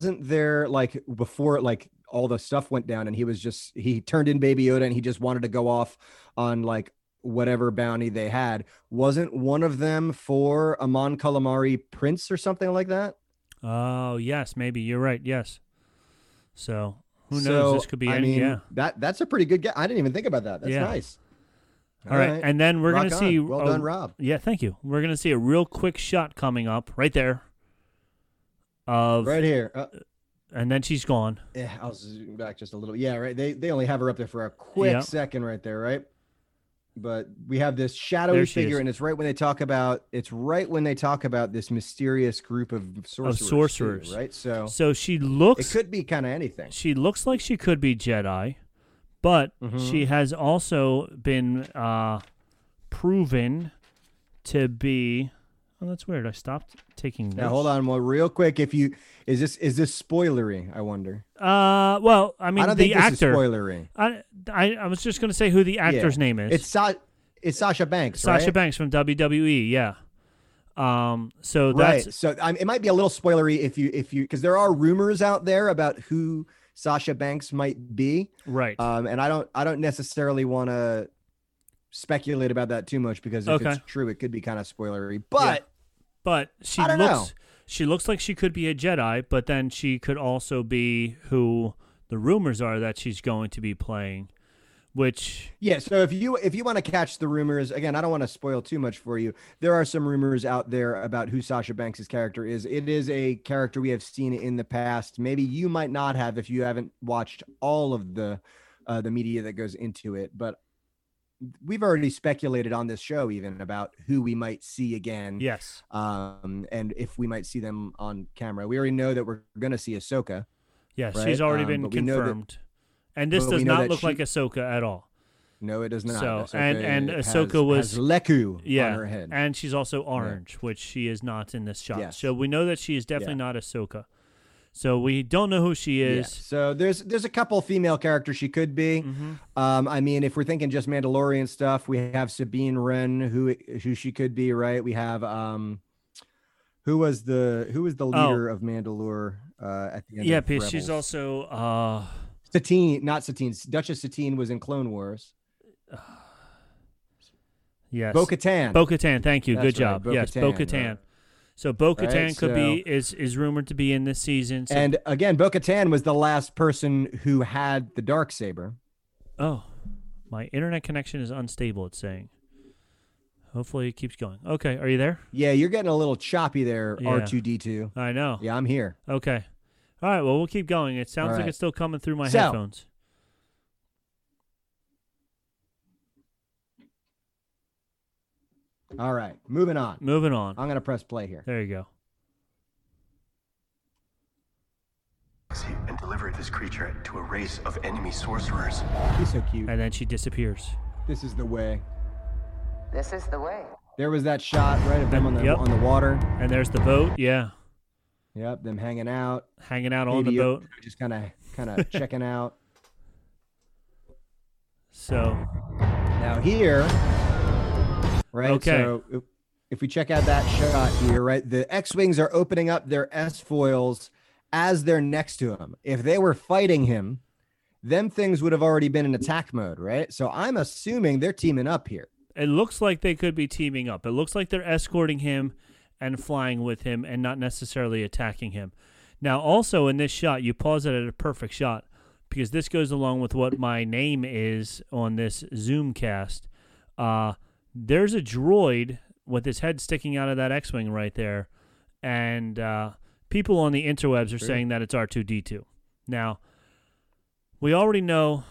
wasn't there like before like all the stuff went down and he was just he turned in Baby Yoda and he just wanted to go off on like whatever bounty they had. Wasn't one of them for a Mon Calamari prince or something like that? Oh yes, maybe you're right. Yes. So who knows? So, this could be. I any, mean, yeah. that that's a pretty good guess. I didn't even think about that. That's Yeah. nice. All right. and then we're Rock gonna on. see. Well a- done, Rob. Yeah, thank you. We're gonna see a real quick shot coming up right there. Of Right here. Uh, and then she's gone. Yeah, I'll zoom back just a little. Yeah, right. They they only have her up there for a quick second right there, right? But we have this shadowy figure, is. and it's right when they talk about it's right when they talk about this mysterious group of sorcerers, too, sorcerers. right? So So she looks. it could be kind of anything. she looks like she could be Jedi, but Mhm. she has also been uh, proven to be. Oh, that's weird. I stopped taking. Now hold on, well, real quick. If you is this is this spoilery? I wonder. Uh, well, I mean, I don't the think this actor. is spoilery. I, I I was just gonna say who the actor's name is. It's Sa- it's Sasha Banks, Sasha right? Banks from WWE. Yeah. Um. So right. So I it might be a little spoilery if you if you because there are rumors out there about who Sasha Banks might be. right. Um, and I don't I don't necessarily want to speculate about that too much because if Okay. it's true, it could be kind of spoilery. But but she looks. know. She looks like she could be a Jedi, but then she could also be who the rumors are that she's going to be playing, which yeah, so if you if you want to catch the rumors again, I don't want to spoil too much for you. There are some rumors out there about who Sasha Banks' character is. It is a character we have seen in the past. Maybe you might not have if you haven't watched all of the uh, the media that goes into it, but we've already speculated on this show even about who we might see again. Yes. Um, and if we might see them on camera, we already know that we're going to see Ahsoka. Yes, Right, she's already um, been know that- confirmed. and this does not look she- like Ahsoka at all. No, it does not. So, Ahsoka and- and has- Ahsoka was- has lekku Yeah, on her head. and she's also orange, which she is not in this shot. Yes. So we know that she is definitely Yeah. not Ahsoka. So we don't know who she Yeah, is. So there's there's a couple female characters she could be. Mhm. Um, I mean, if we're thinking just Mandalorian stuff, we have Sabine Wren, who who she could be, right? We have um, who was the who was the leader of Mandalore uh, at the end? Oh. Yeah, of because she's also uh Satine, not Satine. Duchess Satine was in Clone Wars. yes. Bo Katan. Bo Katan, thank you. That's Good right, job. yes, Bo-Katan, Bo Katan. right. So Bo Katan Right, could be is is rumored to be in this season. So, and again, Bo Katan was the last person who had the dark saber. oh, my internet connection is unstable. It's saying. Hopefully it keeps going. Okay, are you there? Yeah, you're getting a little choppy there, Yeah. R2D2. I know. Yeah, I'm here. Okay. All right. Well, we'll keep going. It sounds All like it's still coming through my So- headphones. All right, moving on. Moving on. I'm gonna press play here. There you go. and deliver this creature to a race of enemy sorcerers. He's so cute. And then she disappears. This is the way. This is the way. There was that shot right of them on the Yep. on the water. And there's the boat. Yeah, Yep, them hanging out. hanging out on the Baby boat. Just kind of kind of checking out. So Now here, right? Okay. So if, we check out that shot here, right, the X-wings are opening up their S foils as they're next to him. If they were fighting him, them things would have already been in attack mode, right? So I'm assuming they're teaming up here. it looks like they could be teaming up. It looks like they're escorting him and flying with him and not necessarily attacking him. Now, also in this shot, you pause it at a perfect shot because this goes along with what my name is on this Zoomcast. Uh, there's a droid with his head sticking out of that X-wing right there, and uh, people on the interwebs are saying that it's R2D2. Now, we already know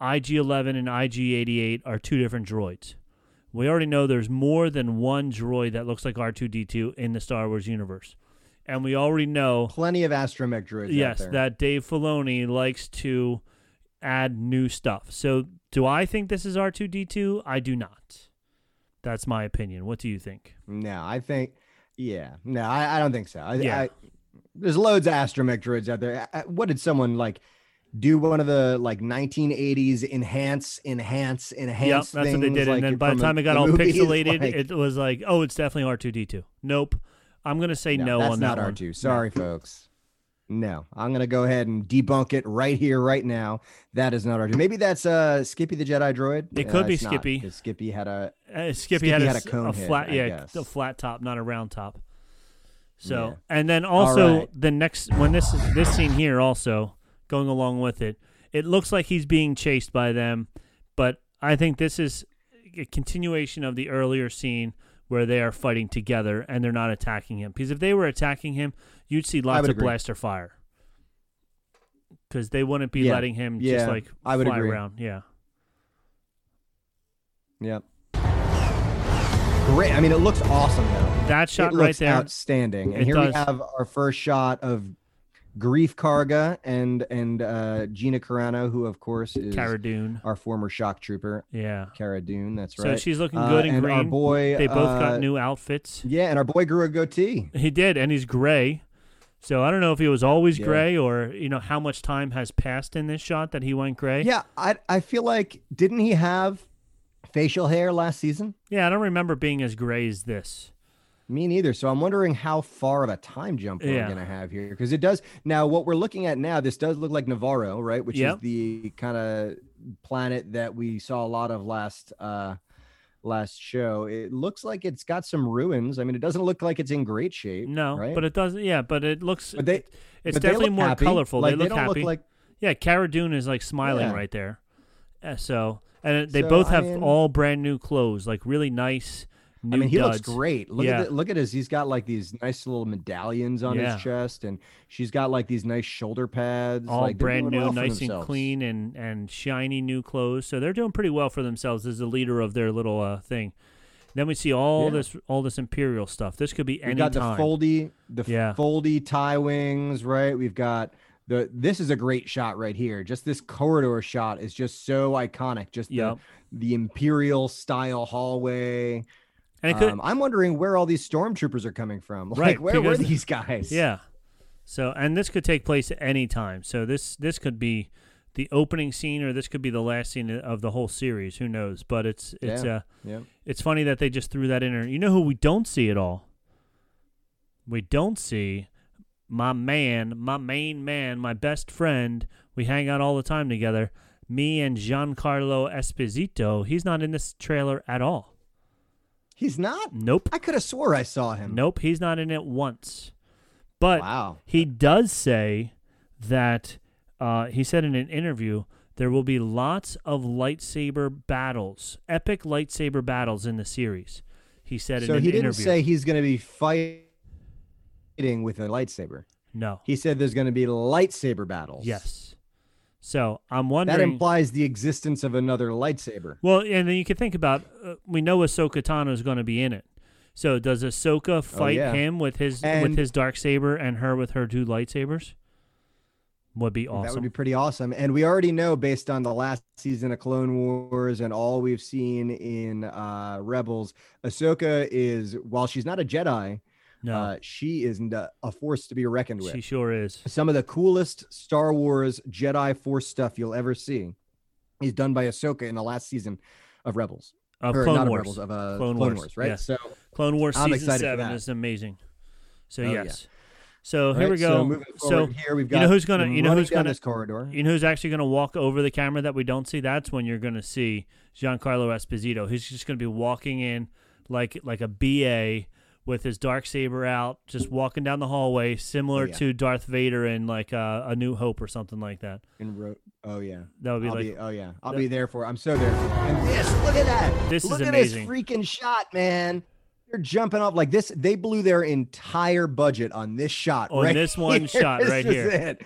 IG-11 and IG-88 are two different droids. We already know there's more than one droid that looks like R2D2 in the Star Wars universe. And we already know, Plenty of astromech droids. out yes, that Dave Filoni likes to add new stuff. So, do I think this is R2D2? I do not. That's my opinion. What do you think? No, I think, yeah, no, I, I don't think so. I, Yeah. I, there's loads of astromech droids out there. I- What did someone like do? One of the like 1980s enhance, enhance, enhance. Yep, that's what they did. like, and then by the time it got all movies, pixelated, like- it was like, oh, it's definitely R2D2. Nope. I'm going to say no, that's on that one. R2. Sorry, folks. No, I'm gonna go ahead and debunk it right here, right now. That is not R2. Maybe that's uh Skippy the Jedi droid. It could Uh, be Skippy. not, Skippy had a Uh, Skippy, Skippy had, a, had a s- cone head, flat, yeah, a flat top, not a round top. So, Yeah. and then also right. the next when this is this scene here also going along with it, it looks like he's being chased by them, but I think this is a continuation of the earlier scene where they are fighting together and they're not attacking him. Because if they were attacking him, you'd see lots of agree. blaster fire. Because they wouldn't be Yeah. letting him just like I would fly agree. around. Yeah. Yeah. Great. I mean, it looks awesome though. That shot it right looks there. outstanding. And It here does. we have our first shot of Greef Karga and and uh, Gina Carano, who of course is Cara Dune. our former shock trooper, Yeah. Cara Dune. That's right. So she's looking Uh, good in and green. Our boy, They both uh, got new outfits. Yeah, and our boy grew a goatee. He did, and he's gray. So I don't know if he was always Yeah. gray or you know how much time has passed in this shot that he went gray. Yeah, I I feel like didn't he have facial hair last season? Yeah, I don't remember being as gray as this. Me neither. So I'm wondering how far of a time jump we're Yeah. going to have here because it does now. What we're looking at now, this does look like Nevarro, right? Which Yep. is the kind of planet that we saw a lot of last uh last show. It looks like it's got some ruins. I mean, it doesn't look like it's in great shape. No, right? but it doesn't. Yeah, but it looks. But they- it's but definitely more happy. colorful. Like, they look don't happy. look like yeah, Cara Dune is like smiling Yeah. right there. Uh, so and they So, both I have mean- all brand new clothes, like really nice, new I mean, he duds. looks great. Look Yeah. at the, look at his. He's got like these nice little medallions on Yeah. his chest, and she's got like these nice shoulder pads. all like, brand new, well nice and clean, and and shiny new clothes. So they're doing pretty well for themselves as the leader of their little uh, thing. Then we see all Yeah. this all this imperial stuff. This could be any got the time. foldy, the Yeah. foldy tie wings, right? We've got the. This is a great shot right here. Just this corridor shot is just so iconic. Just Yep. the the imperial style hallway. And it could, Um, I'm wondering where all these stormtroopers are coming from. Like, Right, where were these guys? yeah. So and this could take place at any time. So this this could be the opening scene, or this could be the last scene of the whole series. Who knows? But it's it's Yeah. uh yeah. it's funny that they just threw that in there. You know who we don't see at all? We don't see my man, my main man, my best friend. We hang out all the time together. Me and Giancarlo Esposito. He's not in this trailer at all. He's not. Nope. I could have swore I saw him. Nope. He's not in it once. But Wow. he does say that uh, he said in an interview there will be lots of lightsaber battles, epic lightsaber battles in the series. He said So in an he didn't say he's going to be fighting with a lightsaber. no. He said there's going to be lightsaber battles. Yes. So I'm wondering. That implies the existence of another lightsaber. well, and then you can think about. Uh, we know Ahsoka Tano is going to be in it. So does Ahsoka fight Oh, yeah. him with his with his dark saber and her with her two lightsabers? Would be awesome. That would be pretty awesome. And we already know based on the last season of Clone Wars and all we've seen in uh, Rebels, Ahsoka is, while she's not a Jedi, no, uh, she is a force to be reckoned with. she sure is. Some of the coolest Star Wars Jedi Force stuff you'll ever see is done by Ahsoka in the last season of Rebels. Of or Clone Wars. of Rebels, of uh, Clone Clone, Wars, Wars, right? yeah. So, Clone Wars I'm season seven is amazing. So Oh, yeah. yes. So here we go. So, So, here, we've got you know who's gonna- you know who's gonna- this corridor. you know who's actually going to walk over the camera that we don't see? That's when you're going to see Giancarlo Esposito. He's just going to be walking in like like a BA with his dark saber out, just walking down the hallway, similar yeah. to Darth Vader in like uh, A New Hope or something like that. In ro- oh yeah, That would be I'll like be, oh yeah, I'll that- be there for. I'm so there. And this, look at that. This is look amazing. at this freaking shot, man. They're jumping off like this. They blew their entire budget on this shot. On right this one here. shot This right is here.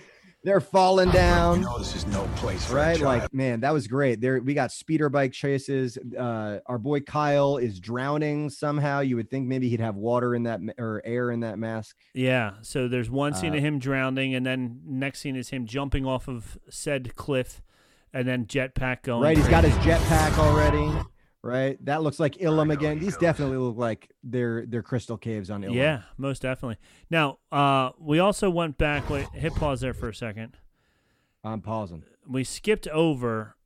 It. They're falling You down. know this is no place for a Right, child. like man, that was great. There, we got speeder bike chases. Uh, our boy Kyle is drowning somehow. You would think maybe he'd have water in that or air in that mask. Yeah. So there's one scene Uh, of him drowning, and then next scene is him jumping off of said cliff, and then jetpack going. Right, he's got his jetpack already. Right, that looks like Ilum again. These definitely look like they're they're crystal caves on Ilum. Yeah, most definitely. Now, uh, we also went back. Wait, hit pause there for a second. I'm pausing. We skipped over,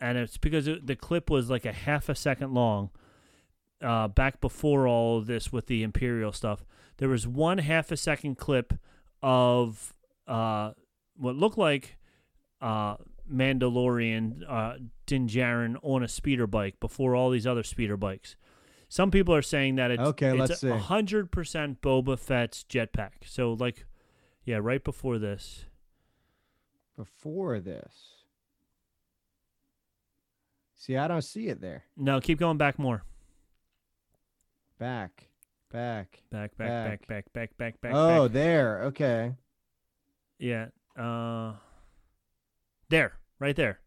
and it's because it, the clip was like a half a second long. Uh, back before all of this with the Imperial stuff, there was one half a second clip of uh, what looked like uh, Mandalorian uh, Din Djarin on a speeder bike before all these other speeder bikes. Some people are saying that it's Okay, it's let's see. hundred percent Boba Fett's jetpack. So like, yeah, right before this. Before this, see, I don't see it there. No, keep going back more. Back, back. Back, back, back, Back. back, back, back, back. oh, back. there. Okay. yeah. Uh, there, right there.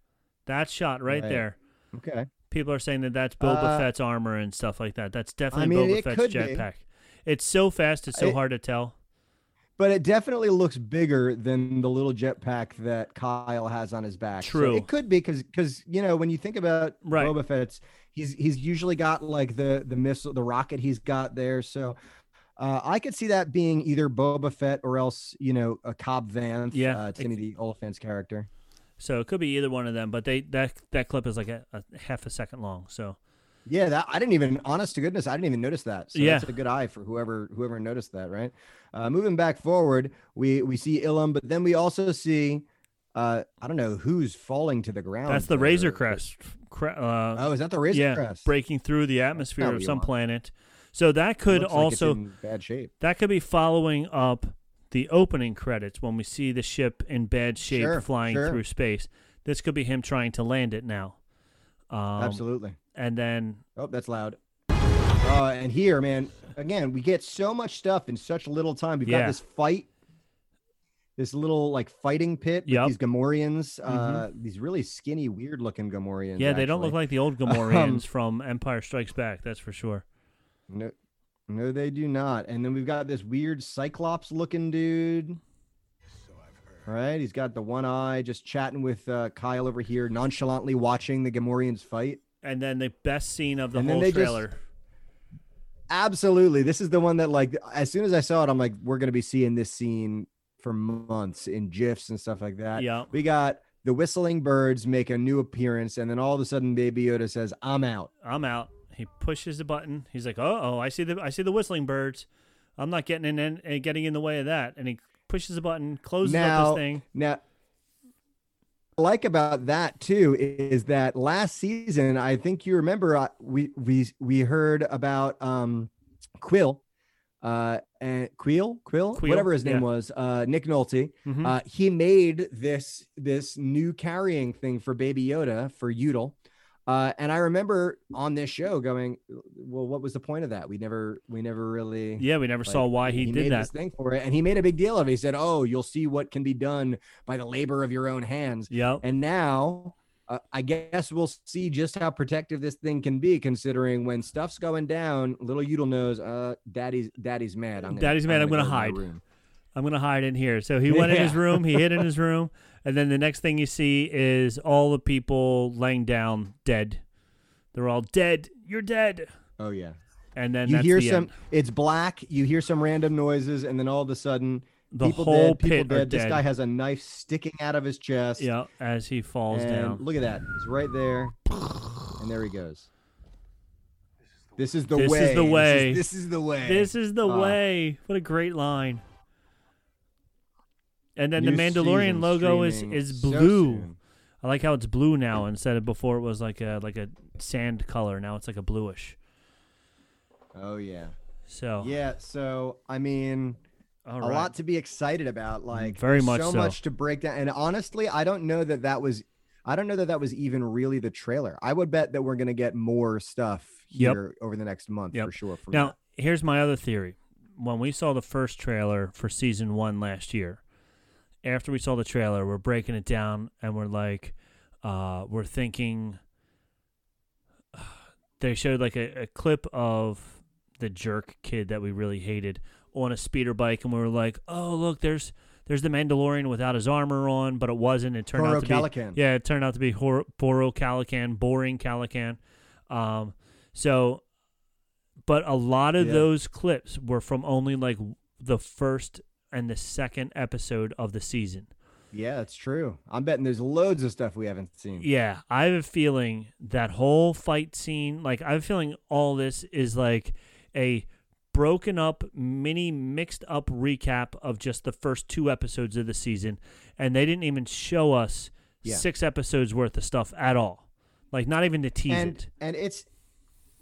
That shot right, Right. there. Okay. People are saying that that's Boba Uh, Fett's armor and stuff like that. That's definitely mean, Boba Fett's jetpack. It's so fast, it's so It- hard to tell. But it definitely looks bigger than the little jetpack that Kyle has on his back. So True. it could be because because you know when you think about Right. Boba Fett's, he's he's usually got like the the missile, the rocket he's got there. So uh, I could see that being either Boba Fett or else you know a Cobb Vanth. Yeah, uh, Timothy Olyphant's character. So it could be either one of them, but they that that clip is like a, a half a second long. So Yeah, that I didn't even honest to goodness, I didn't even notice that. So Yeah. that's a good eye for whoever whoever noticed that, right? Uh, moving back forward, we we see Ilum, but then we also see uh I don't know who's falling to the ground. that's the. Razor Crest. Cre- Uh, Oh, is that the Razor yeah, Crest? breaking through the atmosphere of some want. planet. So that could like also in bad shape. that could be following up the opening credits when we see the ship in bad shape Sure, flying sure. through space. This could be him trying to land it now. Um, Absolutely. And then Oh, that's loud. Uh, and here, man, again, we get so much stuff in such little time. We've Yeah. got this fight, this little like fighting pit with Yep. these Gamorreans, uh, these really skinny, weird looking Gamorreans. Yeah, they don't look like the old Um, Gamorreans from Empire Strikes Back. That's for sure. No, no, they do not. And then we've got this weird Cyclops looking dude. Right, he's got the one eye, just chatting with uh, Kyle over here, nonchalantly watching the Gamorreans fight. And then the best scene of the And whole they just- trailer. Absolutely, this is the one that like as soon as I saw it, I'm like, we're gonna be seeing this scene for months in gifs and stuff like that. Yeah. we got the whistling birds make a new appearance, and then all of a sudden, Baby Yoda says, "I'm out." I'm out. He pushes the button. He's like, "Oh, oh, I see the I see the whistling birds. I'm not getting in and and getting in the way of that." And he pushes the button, closes up this thing. now, I like about that too is that last season, I think you remember uh, we we we heard about um Quill, uh, and Quill, Quill, Quill, whatever his name yeah. was, uh, Nick Nolte. Mhm. Uh, he made this this new carrying thing for Baby Yoda for Udall. Uh, and I remember on this show going, well, what was the point of that? We never, we never really, yeah, we never like, saw why he, made did that. thing for it, and he made a big deal of it. He said, "Oh, you'll see what can be done by the labor of your own hands." Yeah. And now, uh, I guess we'll see just how protective this thing can be, considering when stuff's going down, little Udall knows, uh, daddy's daddy's mad. I'm gonna, Daddy's mad, I'm gonna go to my hide. room." I'm gonna hide in here. So he went in his room. He hid in his room, and then the next thing you see is all the people laying down dead. They're all dead. You're dead. Oh yeah. And then you hear the some end. it's black you hear some random noises and then all of a sudden The people whole dead people dead this dead. guy has a knife sticking out of his chest Yeah, as he falls and down. look at that it's right there and there he goes this is the This is way the way. this is, this is the way This is the Ah. way. What a great line. And then New the Mandalorian logo is is blue. soon. I like how it's blue now instead of before it was like a like a sand color. Now it's like a bluish. oh yeah So yeah so i mean all a lot to be excited about like mm, Very much so so. much to break down and honestly i don't know that that was i don't know that that was even really the trailer i would bet that we're going to get more stuff Yep. here over the next month Yep. for sure Now, that. here's my other theory. When we saw the first trailer for season one last year, after we saw the trailer, we're breaking it down and we're like, uh, we're thinking. They showed like a, a clip of the jerk kid that we really hated on a speeder bike, and we were like, "Oh, look, there's there's the Mandalorian without his armor on," but it wasn't. It turned Horo out to Calican. be yeah, it turned out to be Hor- Boro Calican, boring Calican. Um, so, but a lot of Yeah. those clips were from only like the first and the second episode of the season. Yeah, that's true. I'm betting there's loads of stuff we haven't seen. Yeah, I have a feeling that whole fight scene, like I have a feeling all this is like a broken up, mini mixed up recap of just the first two episodes of the season, and they didn't even show us Yeah. six episodes worth of stuff at all. Like not even to tease and it. and it's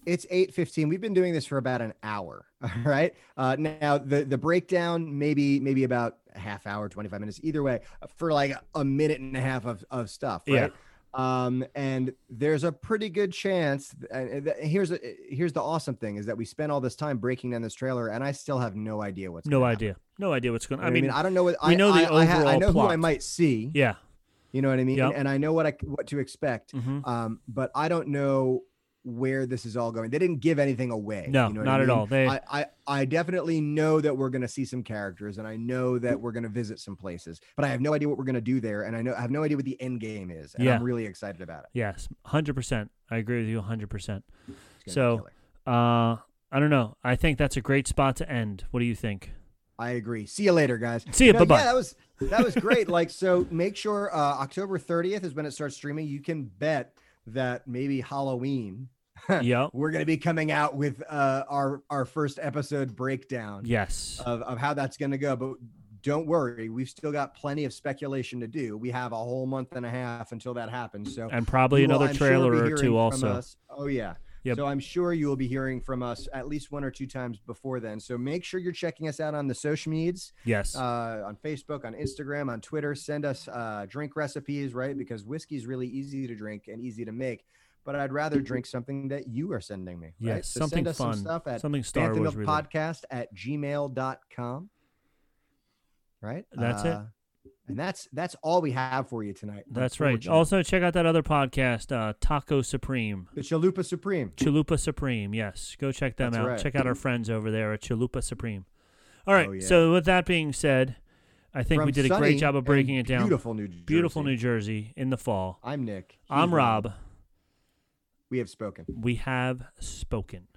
it's 8:15. We've been doing this for about an hour, all right? Uh now the the breakdown maybe maybe about a half hour, 25 minutes either way for like a minute and a half of of stuff, Yeah. Um and there's a pretty good chance and here's a, here's the awesome thing is that we spent all this time breaking down this trailer and I still have no idea what's No gonna happen. idea. No idea what's going. You on. know I what mean, I don't know what we I know the I, I, ha- I overall know who I might see. yeah. You know what I mean? Yep. And, and I know what I what to expect. Mhm. Um, but I don't know where this is all going. They didn't give anything away. No, you know not I at all. They- I, I I definitely know that we're gonna see some characters, and I know that we're gonna visit some places, but I have no idea what we're gonna do there, and I know I have no idea what the end game is, and Yeah. I'm really excited about it. Yes, hundred percent. I agree with you hundred percent. It's gonna be So- Uh, I don't know. I think that's a great spot to end. What do you think? I agree. See you later, guys. See you. No, bye-bye. Yeah, that was that was great. like, so make sure uh, October 30th is when it starts streaming. You can bet that maybe Halloween. Yep. We're gonna be coming out with uh, our our first episode breakdown Yes. of, of how that's gonna go. But don't worry, we've still got plenty of speculation to do. We have a whole month and a half until that happens. So and probably will, another I'm sure, trailer or two also. us- Oh yeah. Yep. So I'm sure you will be hearing from us at least one or two times before then. So make sure you're checking us out on the social medias, Yes. uh, on Facebook, on Instagram, on Twitter. Send us uh, drink recipes, right? Because whiskey is really easy to drink and easy to make. But I'd rather drink something that you are sending me. right? Yes, So something send us fun, some stuff at something Star Bantha Wars podcast at gmail.com. Right? That's it. Uh, And that's that's all we have for you tonight. That's right. Also, check out that other podcast, uh, Taco Supreme. the Chalupa Supreme. Chalupa Supreme. Yes, go check them That's out. right. Check out our friends over there at Chalupa Supreme. All right. Oh, yeah. So with that being said, I think From we did a great job of breaking it down. Beautiful New Jersey. Beautiful New Jersey in the fall. I'm Nick. I'm He's Rob. We have spoken. We have spoken.